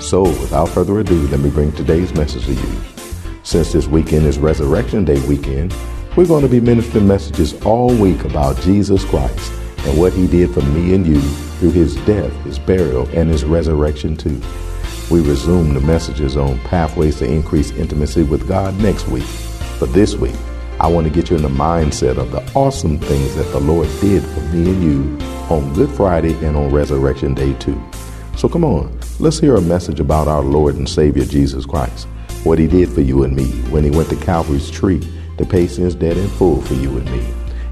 So, without further ado, let me bring today's message to you. Since this weekend is Resurrection Day weekend, we're going to be ministering messages all week about Jesus Christ and what he did for me and you through his death, his burial, and his resurrection too. We resume the messages on pathways to increase intimacy with God next week. But this week, I want to get you in the mindset of the awesome things that the Lord did for me and you on Good Friday and on Resurrection Day too. So come on, let's hear a message about our Lord and Savior Jesus Christ. What he did for you and me when he went to Calvary's tree to pay sins debt in full for you and me.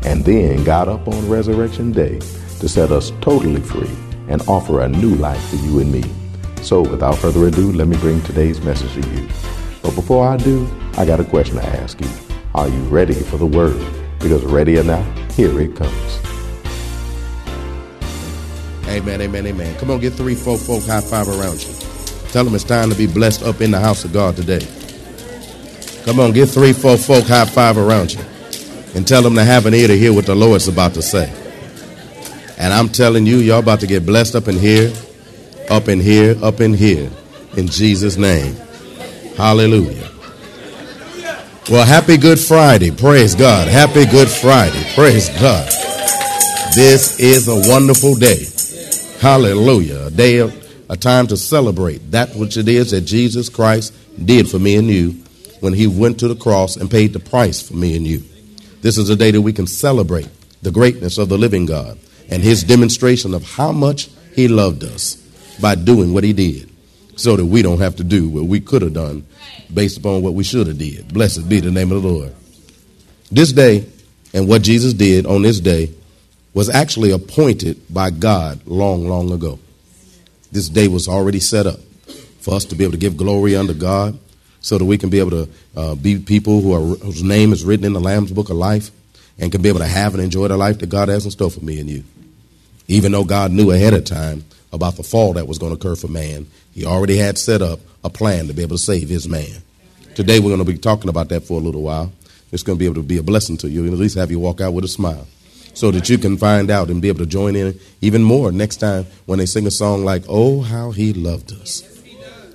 And then got up on Resurrection Day to set us totally free and offer a new life for you and me. So without further ado, let me bring today's message to you. But before I do, I got a question to ask you. Are you ready for the word? Because ready or not, here it comes. Amen, amen, amen. Come on, get three, four folk high five around you. Tell them it's time to be blessed up in the house of God today. Come on, get three, four folk high five around you. And tell them to have an ear to hear what the Lord's about to say. And I'm telling you, y'all about to get blessed up in here, up in here, up in here. In Jesus' name. Hallelujah. Well, happy Good Friday. Praise God. Happy Good Friday. Praise God. This is a wonderful day. Hallelujah. A day of a time to celebrate that which it is that Jesus Christ did for me and you when he went to the cross and paid the price for me and you. This is a day that we can celebrate the greatness of the living God and his demonstration of how much he loved us by doing what he did so that we don't have to do what we could have done based upon what we should have did. Blessed be the name of the Lord. This day and what Jesus did on this day was actually appointed by God long, long ago. This day was already set up for us to be able to give glory unto God so that we can be able to uh, be people who are, whose name is written in the Lamb's Book of Life and can be able to have and enjoy the life that God has in store for me and you. Even though God knew ahead of time about the fall that was going to occur for man, He already had set up a plan to be able to save His man. Today we're going to be talking about that for a little while. It's going to be able to be a blessing to you and at least have you walk out with a smile so that you can find out and be able to join in even more next time when they sing a song like, Oh, how he loved us.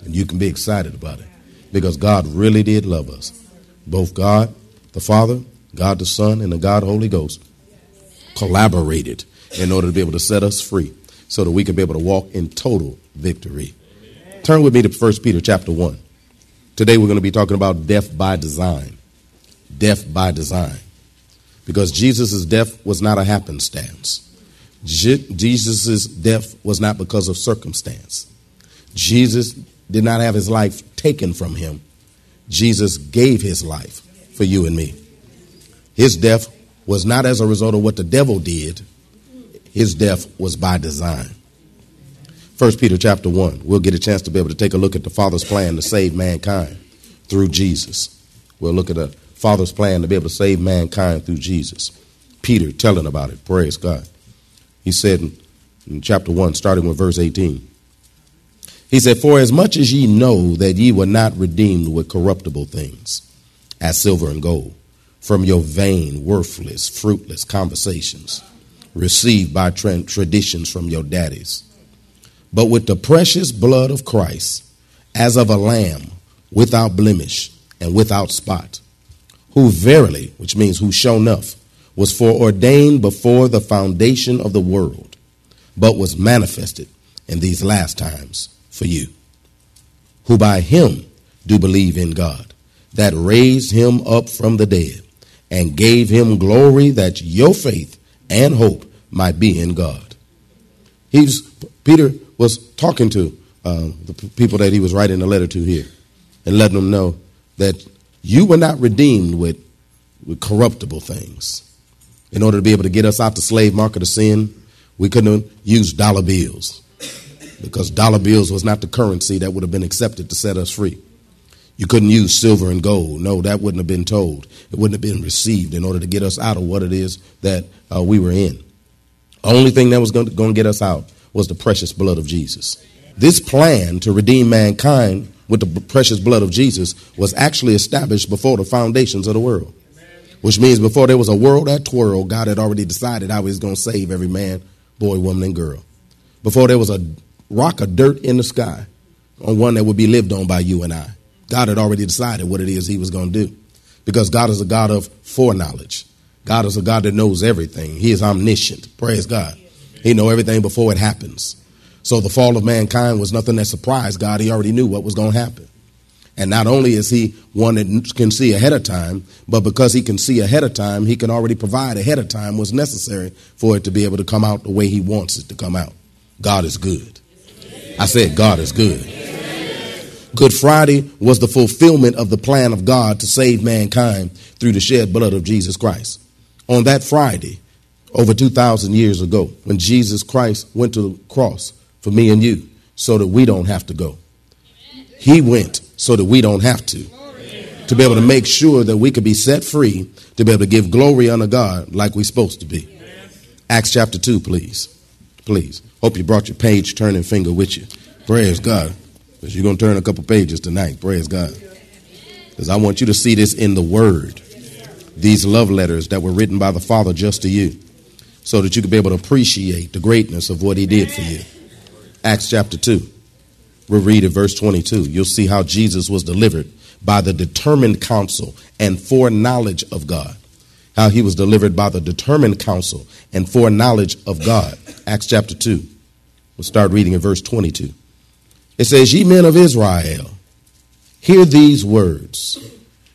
And you can be excited about it because God really did love us. Both God, the Father, God the Son, and the God Holy Ghost collaborated in order to be able to set us free so that we can be able to walk in total victory. Turn with me to 1 Peter chapter 1. Today we're going to be talking about death by design. Death by design because Jesus' death was not a happenstance. Jesus' death was not because of circumstance. Jesus did not have his life taken from him. Jesus gave his life for you and me. His death was not as a result of what the devil did. His death was by design. First Peter chapter 1. We'll get a chance to be able to take a look at the Father's plan to save mankind through Jesus. We'll look at a Father's plan to be able to save mankind through Jesus. Peter telling about it. Praise God. He said in, in chapter 1, starting with verse 18, he said, For as much as ye know that ye were not redeemed with corruptible things, as silver and gold, from your vain, worthless, fruitless conversations, received by tra- traditions from your daddies, but with the precious blood of Christ, as of a lamb, without blemish and without spot who verily, which means who shown enough, was foreordained before the foundation of the world, but was manifested in these last times for you, who by him do believe in God, that raised him up from the dead and gave him glory that your faith and hope might be in God. He's, Peter was talking to uh, the people that he was writing a letter to here and letting them know that you were not redeemed with, with corruptible things. In order to be able to get us out the slave market of sin, we couldn't use dollar bills because dollar bills was not the currency that would have been accepted to set us free. You couldn't use silver and gold. No, that wouldn't have been told. It wouldn't have been received in order to get us out of what it is that uh, we were in. Only thing that was going to get us out was the precious blood of Jesus. This plan to redeem mankind with the precious blood of Jesus was actually established before the foundations of the world. Which means before there was a world at twirl, God had already decided how he was going to save every man, boy, woman, and girl. Before there was a rock of dirt in the sky on one that would be lived on by you and I. God had already decided what it is he was going to do. Because God is a God of foreknowledge. God is a God that knows everything. He is omniscient. Praise God. He know everything before it happens. So the fall of mankind was nothing that surprised God. He already knew what was going to happen. And not only is he one that can see ahead of time, but because he can see ahead of time, he can already provide ahead of time what's necessary for it to be able to come out the way he wants it to come out. God is good. I said, God is good. Good Friday was the fulfillment of the plan of God to save mankind through the shed blood of Jesus Christ. On that Friday, over 2,000 years ago, when Jesus Christ went to the cross for me and you so that we don't have to go, He went so that we don't have to. To be able to make sure that we could be set free, to be able to give glory unto God like we're supposed to be. Acts chapter 2, please. Please. Hope you brought your page turning finger with you. Praise God. Because you're going to turn a couple pages tonight. Praise God. Because I want you to see this in the Word. These love letters that were written by the Father just to you. So that you could be able to appreciate the greatness of what He did for you. Acts chapter 2. We'll read at verse 22. You'll see how Jesus was delivered by the determined counsel and foreknowledge of God. How he was delivered by the determined counsel and foreknowledge of God. Acts chapter 2. We'll start reading in verse 22. It says, Ye men of Israel, hear these words.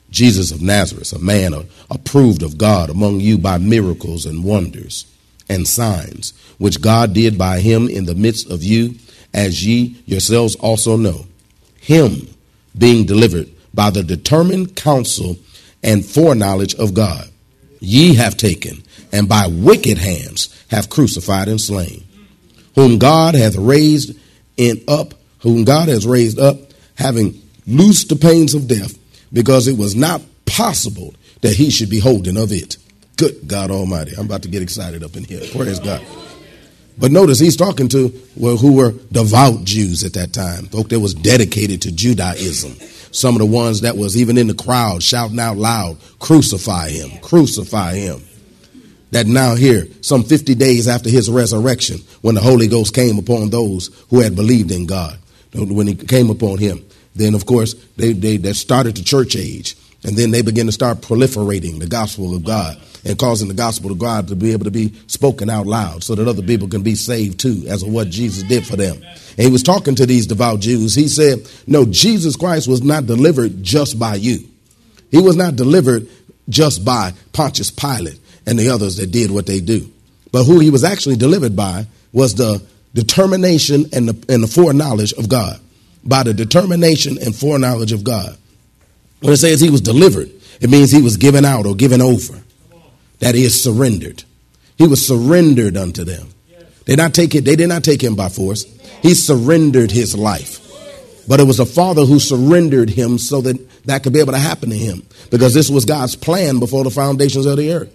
Jesus of Nazareth, a man approved of God among you by miracles and wonders and signs, which God did by him in the midst of you, as ye yourselves also know. Him being delivered by the determined counsel and foreknowledge of God, ye have taken, and by wicked hands have crucified and slain, whom God hath raised in up, whom God has raised up, having loosed the pains of death, because it was not possible that he should be holding of it. Good God Almighty. I'm about to get excited up in here. Praise God. But notice he's talking to well, who were devout Jews at that time, folk that was dedicated to Judaism. Some of the ones that was even in the crowd shouting out loud, crucify him, crucify him. That now here, some 50 days after his resurrection, when the Holy Ghost came upon those who had believed in God, when he came upon him, then of course they, they, they started the church age. And then they begin to start proliferating the gospel of God and causing the gospel of God to be able to be spoken out loud so that other people can be saved too, as of what Jesus did for them. And he was talking to these devout Jews. He said, No, Jesus Christ was not delivered just by you. He was not delivered just by Pontius Pilate and the others that did what they do. But who he was actually delivered by was the determination and the, and the foreknowledge of God. By the determination and foreknowledge of God. When it says he was delivered, it means he was given out or given over that is surrendered. He was surrendered unto them. They not take it, they did not take him by force. He surrendered his life. But it was a Father who surrendered him so that that could be able to happen to him. Because this was God's plan before the foundations of the earth.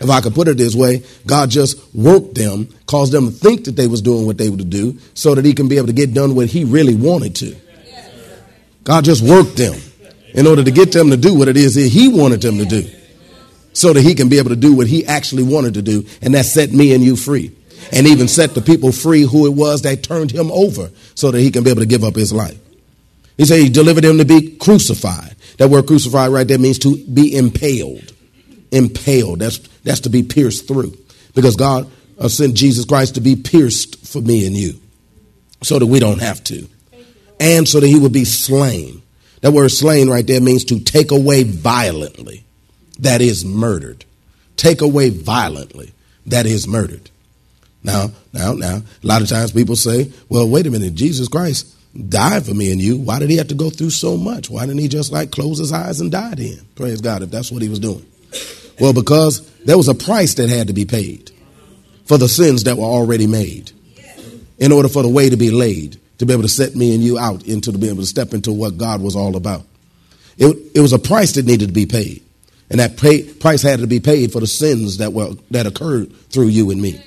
If I could put it this way, God just worked them, caused them to think that they was doing what they would do, so that he can be able to get done what he really wanted to. God just worked them in order to get them to do what it is that he wanted them to do so that he can be able to do what he actually wanted to do, and that set me and you free. And even set the people free who it was that turned him over so that he can be able to give up his life. He said he delivered him to be crucified. That word crucified right there means to be impaled. Impaled. That's, that's to be pierced through. Because God uh, sent Jesus Christ to be pierced for me and you so that we don't have to. and so that he would be slain. That word slain right there means to take away violently. That is murdered. Take away violently. That is murdered. Now, now, now, a lot of times people say, well, wait a minute, Jesus Christ died for me and you. Why did he have to go through so much? Why didn't he just like close his eyes and die then? Praise God, if that's what he was doing. Well, because there was a price that had to be paid for the sins that were already made in order for the way to be laid, to be able to set me and you out into to be able to step into what God was all about. It, it was a price that needed to be paid. And that pay, price had to be paid for the sins that were that occurred through you and me,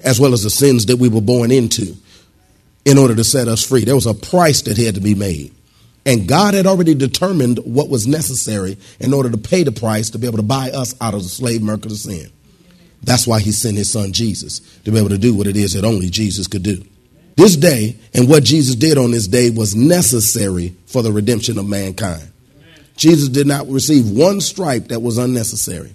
as well as the sins that we were born into in order to set us free. There was a price that had to be made. And God had already determined what was necessary in order to pay the price to be able to buy us out of the slave market of sin. That's why he sent his son Jesus to be able to do what it is that only Jesus could do. This day and what Jesus did on this day was necessary for the redemption of mankind. Jesus did not receive one stripe that was unnecessary.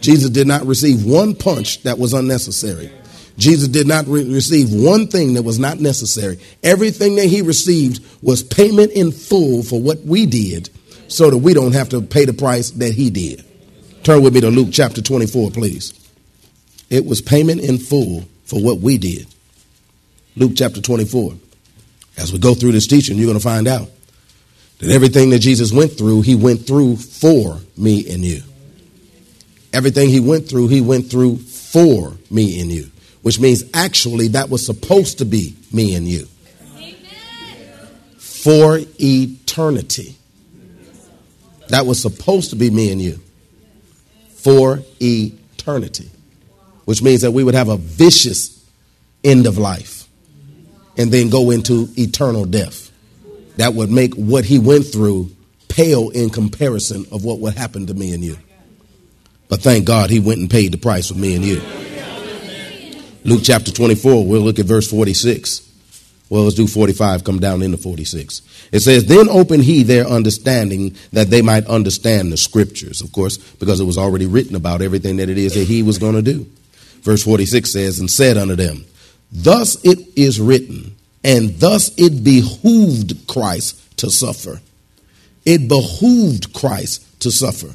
Jesus did not receive one punch that was unnecessary. Jesus did not re- receive one thing that was not necessary. Everything that he received was payment in full for what we did so that we don't have to pay the price that he did. Turn with me to Luke chapter 24, please. It was payment in full for what we did. Luke chapter 24. As we go through this teaching, you're going to find out that everything that Jesus went through, he went through for me and you. Everything he went through, he went through for me and you, which means actually that was supposed to be me and you. For eternity. That was supposed to be me and you. For eternity. Which means that we would have a vicious end of life and then go into eternal death that would make what he went through pale in comparison of what would happen to me and you. But thank God he went and paid the price for me and you. Luke chapter 24, we'll look at verse 46. Well, let's do 45, come down into 46. It says, Then opened he their understanding that they might understand the scriptures, of course, because it was already written about everything that it is that he was going to do. Verse 46 says, And said unto them, Thus it is written, and thus it behooved Christ to suffer. It behooved Christ to suffer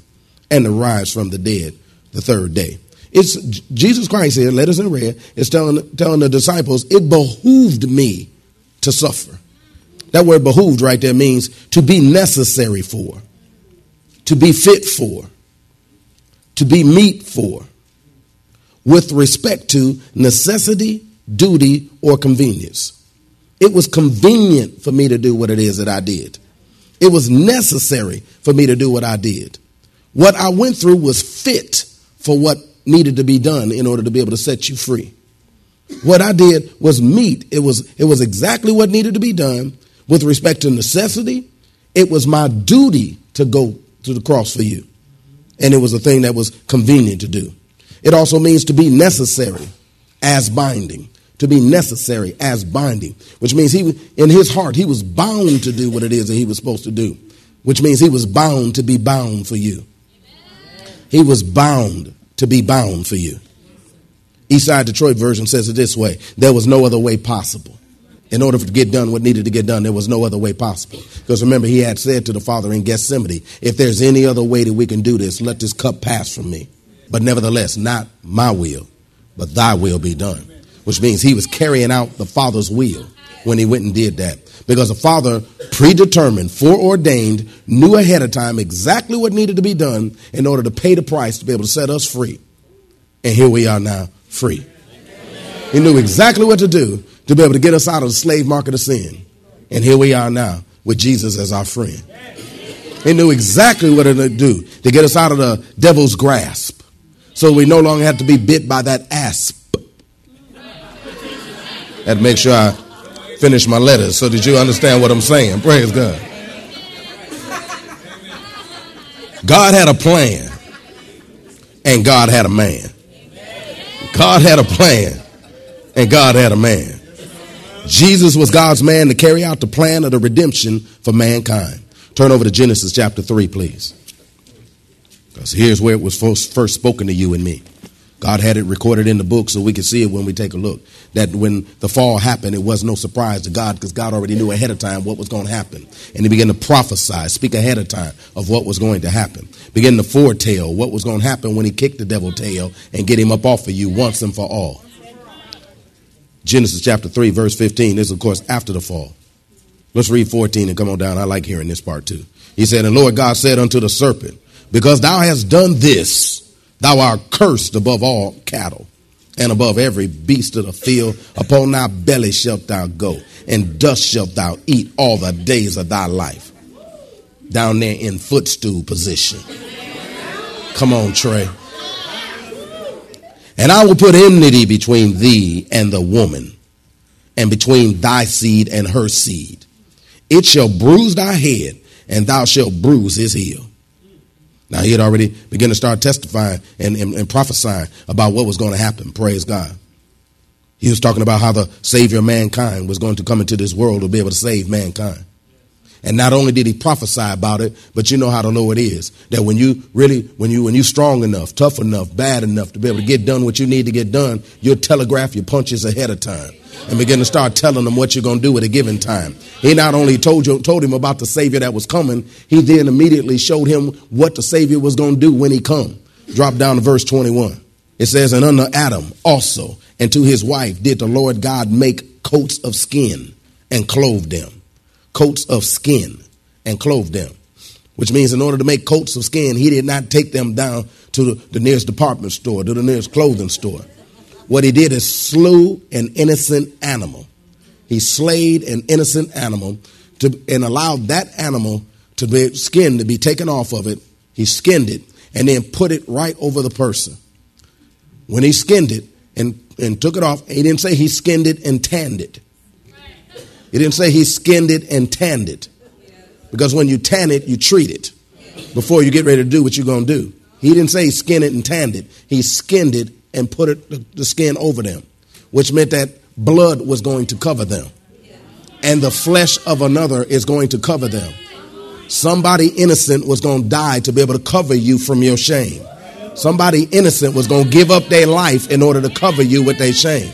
and to rise from the dead the third day. It's Jesus Christ here, let us in red, is telling, telling the disciples, it behooved me to suffer. That word behooved right there means to be necessary for, to be fit for, to be meet for, with respect to necessity, duty, or convenience. It was convenient for me to do what it is that I did. It was necessary for me to do what I did. What I went through was fit for what needed to be done in order to be able to set you free. What I did was meet. It was, it was exactly what needed to be done with respect to necessity. It was my duty to go to the cross for you. And it was a thing that was convenient to do. It also means to be necessary as binding to be necessary as binding, which means he, in his heart, he was bound to do what it is that he was supposed to do, which means he was bound to be bound for you. He was bound to be bound for you. Eastside Detroit version says it this way there was no other way possible. In order to get done what needed to get done, there was no other way possible. Because remember, he had said to the Father in Gethsemane, if there's any other way that we can do this, let this cup pass from me. But nevertheless, not my will, but thy will be done which means he was carrying out the Father's will when he went and did that. Because the Father predetermined, foreordained, knew ahead of time exactly what needed to be done in order to pay the price to be able to set us free. And here we are now, free. He knew exactly what to do to be able to get us out of the slave market of sin. And here we are now with Jesus as our friend. He knew exactly what to do to get us out of the devil's grasp. So we no longer have to be bit by that asp to make sure I finish my letters so that you understand what I'm saying. Praise God. God had a plan, and God had a man. God had a plan, and God had a man. Jesus was God's man to carry out the plan of the redemption for mankind. Turn over to Genesis chapter 3, please. Because here's where it was first, spoken to you and me. God had it recorded in the book so we could see it when we take a look. That when the fall happened, it was no surprise to God because God already knew ahead of time what was going to happen. And he began to prophesy, speak ahead of time of what was going to happen. Begin to foretell what was going to happen when he kicked the devil tail and get him up off of you once and for all. Genesis chapter 3, verse 15. This is, of course, after the fall. Let's read 14 and come on down. I like hearing this part too. He said, And Lord God said unto the serpent, Because thou hast done this, Thou art cursed above all cattle and above every beast of the field. Upon thy belly shalt thou go, and dust shalt thou eat all the days of thy life. Down there in footstool position. Come on, Trey. And I will put enmity between thee and the woman, and between thy seed and her seed. It shall bruise thy head, and thou shalt bruise his heel. Now, he had already begun to start testifying and, and, and prophesying about what was going to happen. Praise God. He was talking about how the Savior of mankind was going to come into this world to be able to save mankind. And not only did he prophesy about it, but you know how the Lord is. That when you really, when you, when you strong enough, tough enough, bad enough to be able to get done what you need to get done, you'll telegraph your punches ahead of time and begin to start telling them what you're going to do at a given time. He not only told you, told him about the Savior that was coming, he then immediately showed him what the Savior was going to do when he come. Drop down to verse 21. It says, And under Adam also, and to his wife did the Lord God make coats of skin and clothe them. Coats of skin and clothe them. Which means in order to make coats of skin, he did not take them down to the, the nearest department store, to the nearest clothing store. What he did is slew an innocent animal. He slayed an innocent animal to, and allowed that animal to be skin to be taken off of it. He skinned it and then put it right over the person. When he skinned it and, and took it off, he didn't say he skinned it and tanned it. He didn't say he skinned it and tanned it. Because when you tan it, you treat it before you get ready to do what you're going to do. He didn't say skin it and tanned it. He skinned it and put it, the skin over them, which meant that blood was going to cover them. And the flesh of another is going to cover them. Somebody innocent was going to die to be able to cover you from your shame. Somebody innocent was going to give up their life in order to cover you with their shame.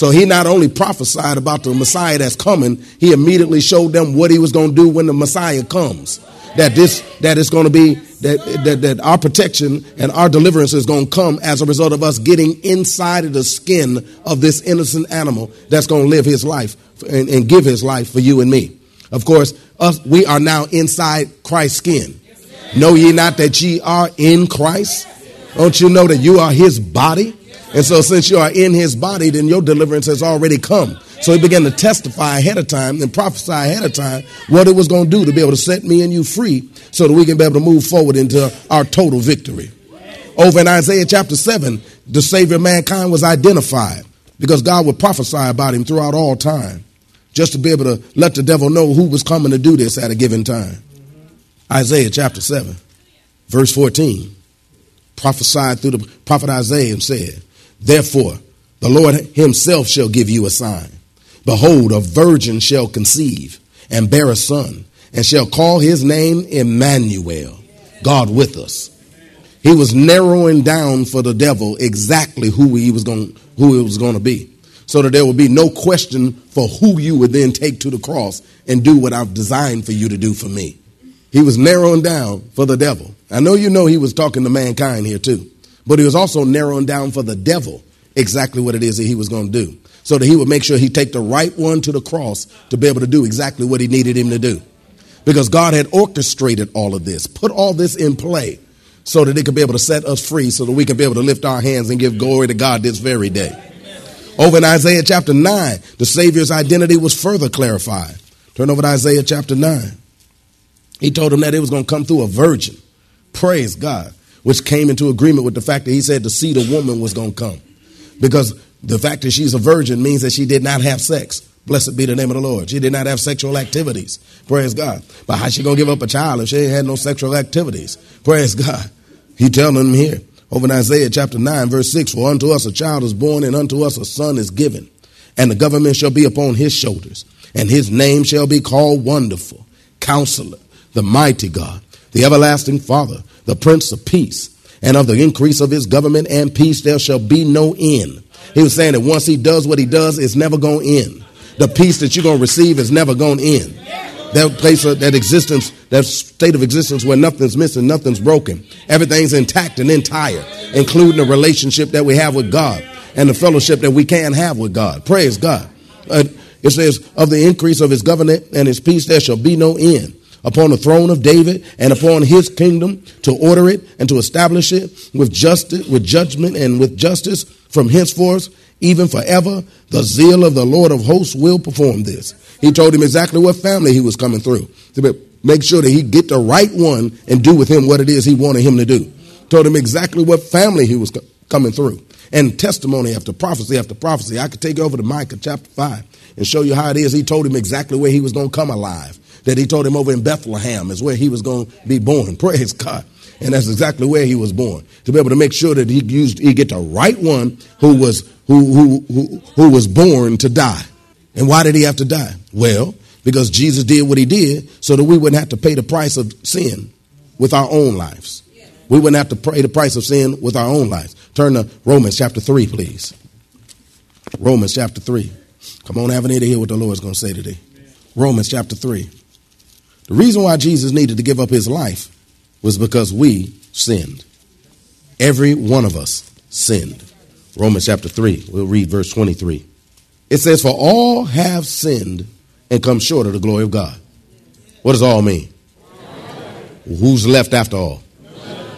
So he not only prophesied about the Messiah that's coming, he immediately showed them what he was going to do when the Messiah comes that this that is going to be that, that that our protection and our deliverance is going to come as a result of us getting inside of the skin of this innocent animal that's going to live his life and, and give his life for you and me. Of course, us we are now inside Christ's skin. Know ye not that ye are in Christ? Don't you know that you are his body? And so, since you are in his body, then your deliverance has already come. So he began to testify ahead of time and prophesy ahead of time what it was going to do to be able to set me and you free so that we can be able to move forward into our total victory. Over in Isaiah chapter 7, the Savior of mankind was identified because God would prophesy about him throughout all time just to be able to let the devil know who was coming to do this at a given time. Isaiah chapter 7, verse 14, prophesied through the prophet Isaiah and said, Therefore, the Lord himself shall give you a sign. Behold, a virgin shall conceive and bear a son, and shall call his name Emmanuel, God with us. He was narrowing down for the devil exactly who he was going, who it was going to be, so that there would be no question for who you would then take to the cross and do what I've designed for you to do for me. He was narrowing down for the devil. I know you know he was talking to mankind here too, but he was also narrowing down for the devil exactly what it is that he was going to do so that he would make sure he take the right one to the cross to be able to do exactly what he needed him to do. Because God had orchestrated all of this, put all this in play so that it could be able to set us free so that we can be able to lift our hands and give glory to God this very day. Over in Isaiah chapter 9, the Savior's identity was further clarified. Turn over to Isaiah chapter 9. He told him that it was going to come through a virgin. Praise God. Which came into agreement with the fact that he said the seed of woman was going to come. Because the fact that she's a virgin means that she did not have sex. Blessed be the name of the Lord. She did not have sexual activities. Praise God. But how she gonna give up a child if she ain't had no sexual activities? Praise God. He telling them here over in Isaiah chapter 9, verse 6 For unto us a child is born, and unto us a son is given, and the government shall be upon his shoulders, and his name shall be called Wonderful, Counselor, the Mighty God, the Everlasting Father, the Prince of Peace and of the increase of his government and peace there shall be no end. He was saying that once he does what he does, it's never going to end. The peace that you're going to receive is never going to end. That place, of, that existence, that state of existence where nothing's missing, nothing's broken, everything's intact and entire, including the relationship that we have with God and the fellowship that we can have with God. Praise God. Uh, it says, Of the increase of his government and his peace, there shall be no end upon the throne of David and upon his kingdom to order it and to establish it with justice, with judgment and with justice from henceforth, even forever. The zeal of the Lord of hosts will perform this. He told him exactly what family he was coming through to make sure that he get the right one and do with him what it is he wanted him to do. Told him exactly what family he was coming through. And testimony after prophecy after prophecy. I could take over to Micah chapter 5 and show you how it is. He told him exactly where he was going to come alive. That he told him over in Bethlehem is where he was going to be born. Praise God. And that's exactly where he was born. To be able to make sure that he used he get the right one who was who who who, who was born to die. And why did he have to die? Well, because Jesus did what he did so that we wouldn't have to pay the price of sin with our own lives. We wouldn't have to pay the price of sin with our own lives. Turn to Romans chapter 3, please. Romans chapter 3. Come on, have an ear to hear what the Lord's going to say today. Romans chapter 3. The reason why Jesus needed to give up his life was because we sinned. Every one of us sinned. Romans chapter 3, we'll read verse 23. It says, For all have sinned and come short of the glory of God. What does all mean? Who's left after all?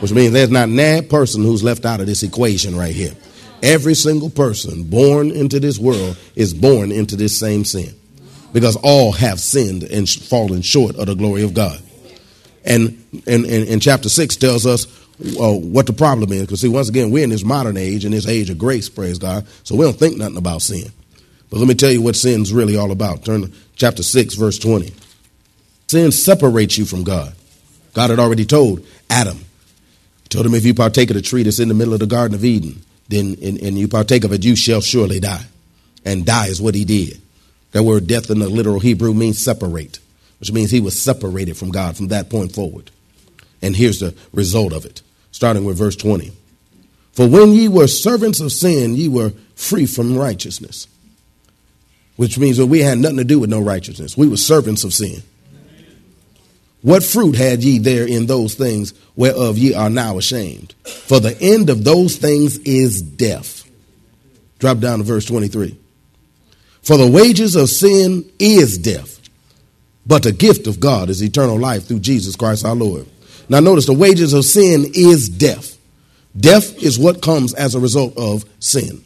Which means there's not a person who's left out of this equation right here. Every single person born into this world is born into this same sin because all have sinned and fallen short of the glory of God. And, and, and, and chapter 6 tells us uh, what the problem is. Because, see, once again, we're in this modern age, in this age of grace, praise God, so we don't think nothing about sin. But let me tell you what sin's really all about. Turn to chapter 6, verse 20. Sin separates you from God. God had already told Adam, told him, if you partake of the tree that's in the middle of the Garden of Eden, then and, and you partake of it, you shall surely die. And die is what he did. That word death in the literal Hebrew means separate which means he was separated from God from that point forward. And here's the result of it, starting with verse 20. For when ye were servants of sin, ye were free from righteousness. Which means that we had nothing to do with no righteousness. We were servants of sin. What fruit had ye there in those things whereof ye are now ashamed? For the end of those things is death. Drop down to verse 23. For the wages of sin is death. But the gift of God is eternal life through Jesus Christ our Lord. Now, notice the wages of sin is death. Death is what comes as a result of sin.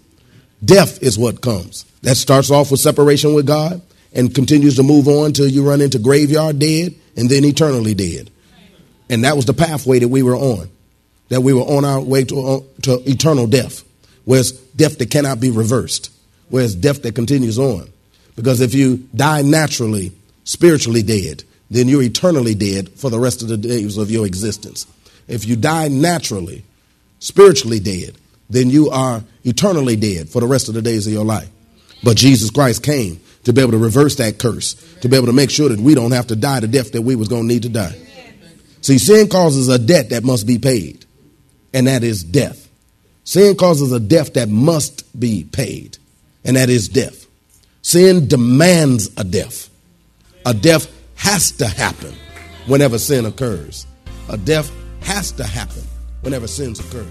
Death is what comes. That starts off with separation with God and continues to move on till you run into graveyard dead and then eternally dead. And that was the pathway that we were on, that we were on our way to, uh, to eternal death, whereas death that cannot be reversed, whereas death that continues on. Because if you die naturally, spiritually dead, then you're eternally dead for the rest of the days of your existence. If you die naturally, spiritually dead, then you are eternally dead for the rest of the days of your life. But Jesus Christ came to be able to reverse that curse, to be able to make sure that we don't have to die the death that we was going to need to die. See, sin causes a debt that must be paid, and that is death. Sin causes a death that must be paid, and that is death. Sin demands a death. A death has to happen whenever sin occurs. A death has to happen whenever sins occur.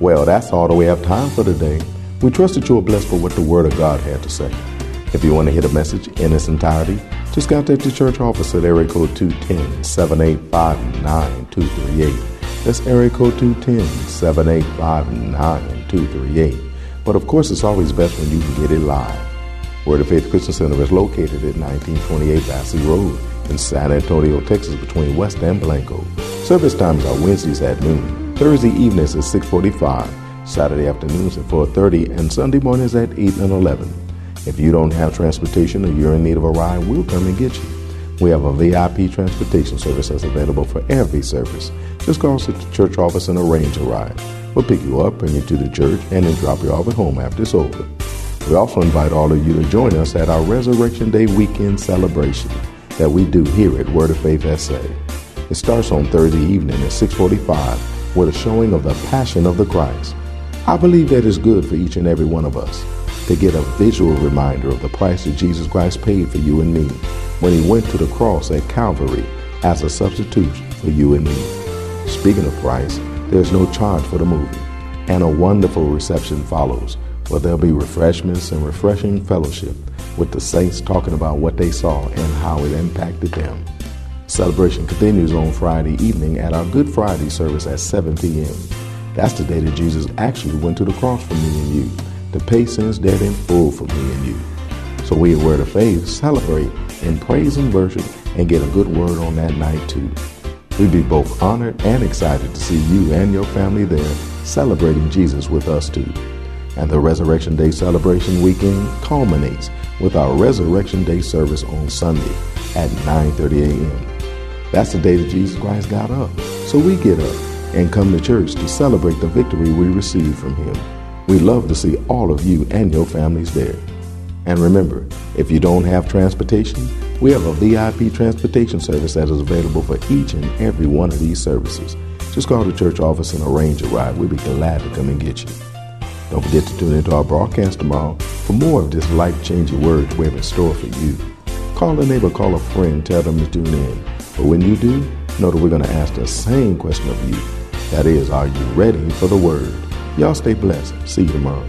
Well, that's all that we have time for today. We trust that you are blessed for what the Word of God had to say. If you want to hear the message in its entirety, just contact the church office at area code 210 785 9238. That's area code 210 785 9238. But of course, it's always best when you can get it live. Word of Faith Christian Center is located at 1928 Basse Road in San Antonio, Texas, between West and Blanco. Service times are Wednesdays at noon, Thursday evenings at 6:45, Saturday afternoons at 4:30, and Sunday mornings at 8 and 11. If you don't have transportation or you're in need of a ride, we'll come and get you. We have a VIP transportation service that's available for every service. Just call us at the church office and arrange a ride. We'll pick you up, bring you to the church, and then drop you off at home after it's over. We also invite all of you to join us at our Resurrection Day weekend celebration that we do here at Word of Faith SA. It starts on Thursday evening at 645 with a showing of the Passion of the Christ. I believe that is good for each and every one of us to get a visual reminder of the price that Jesus Christ paid for you and me when he went to the cross at Calvary as a substitute for you and me. Speaking of price, there's no charge for the movie, and a wonderful reception follows where there'll be refreshments and refreshing fellowship with the saints talking about what they saw and how it impacted them. Celebration continues on Friday evening at our Good Friday service at 7 p.m. That's the day that Jesus actually went to the cross for me and you to pay sins debt in full for me and you. So we at Word of Faith celebrate in praise and worship and get a good word on that night too. We'd be both honored and excited to see you and your family there celebrating Jesus with us too. And the Resurrection Day celebration weekend culminates with our Resurrection Day service on Sunday at 9:30 a.m. That's the day that Jesus Christ got up. So we get up and come to church to celebrate the victory we received from him. We love to see all of you and your families there. And remember, if you don't have transportation, we have a VIP transportation service that is available for each and every one of these services. Just call the church office and arrange a ride. We'll be glad to come and get you. Don't forget to tune into our broadcast tomorrow for more of this life-changing word we have in store for you. Call a neighbor, call a friend, tell them to tune in. But when you do, know that we're going to ask the same question of you. That is, are you ready for the word? Y'all stay blessed. See you tomorrow.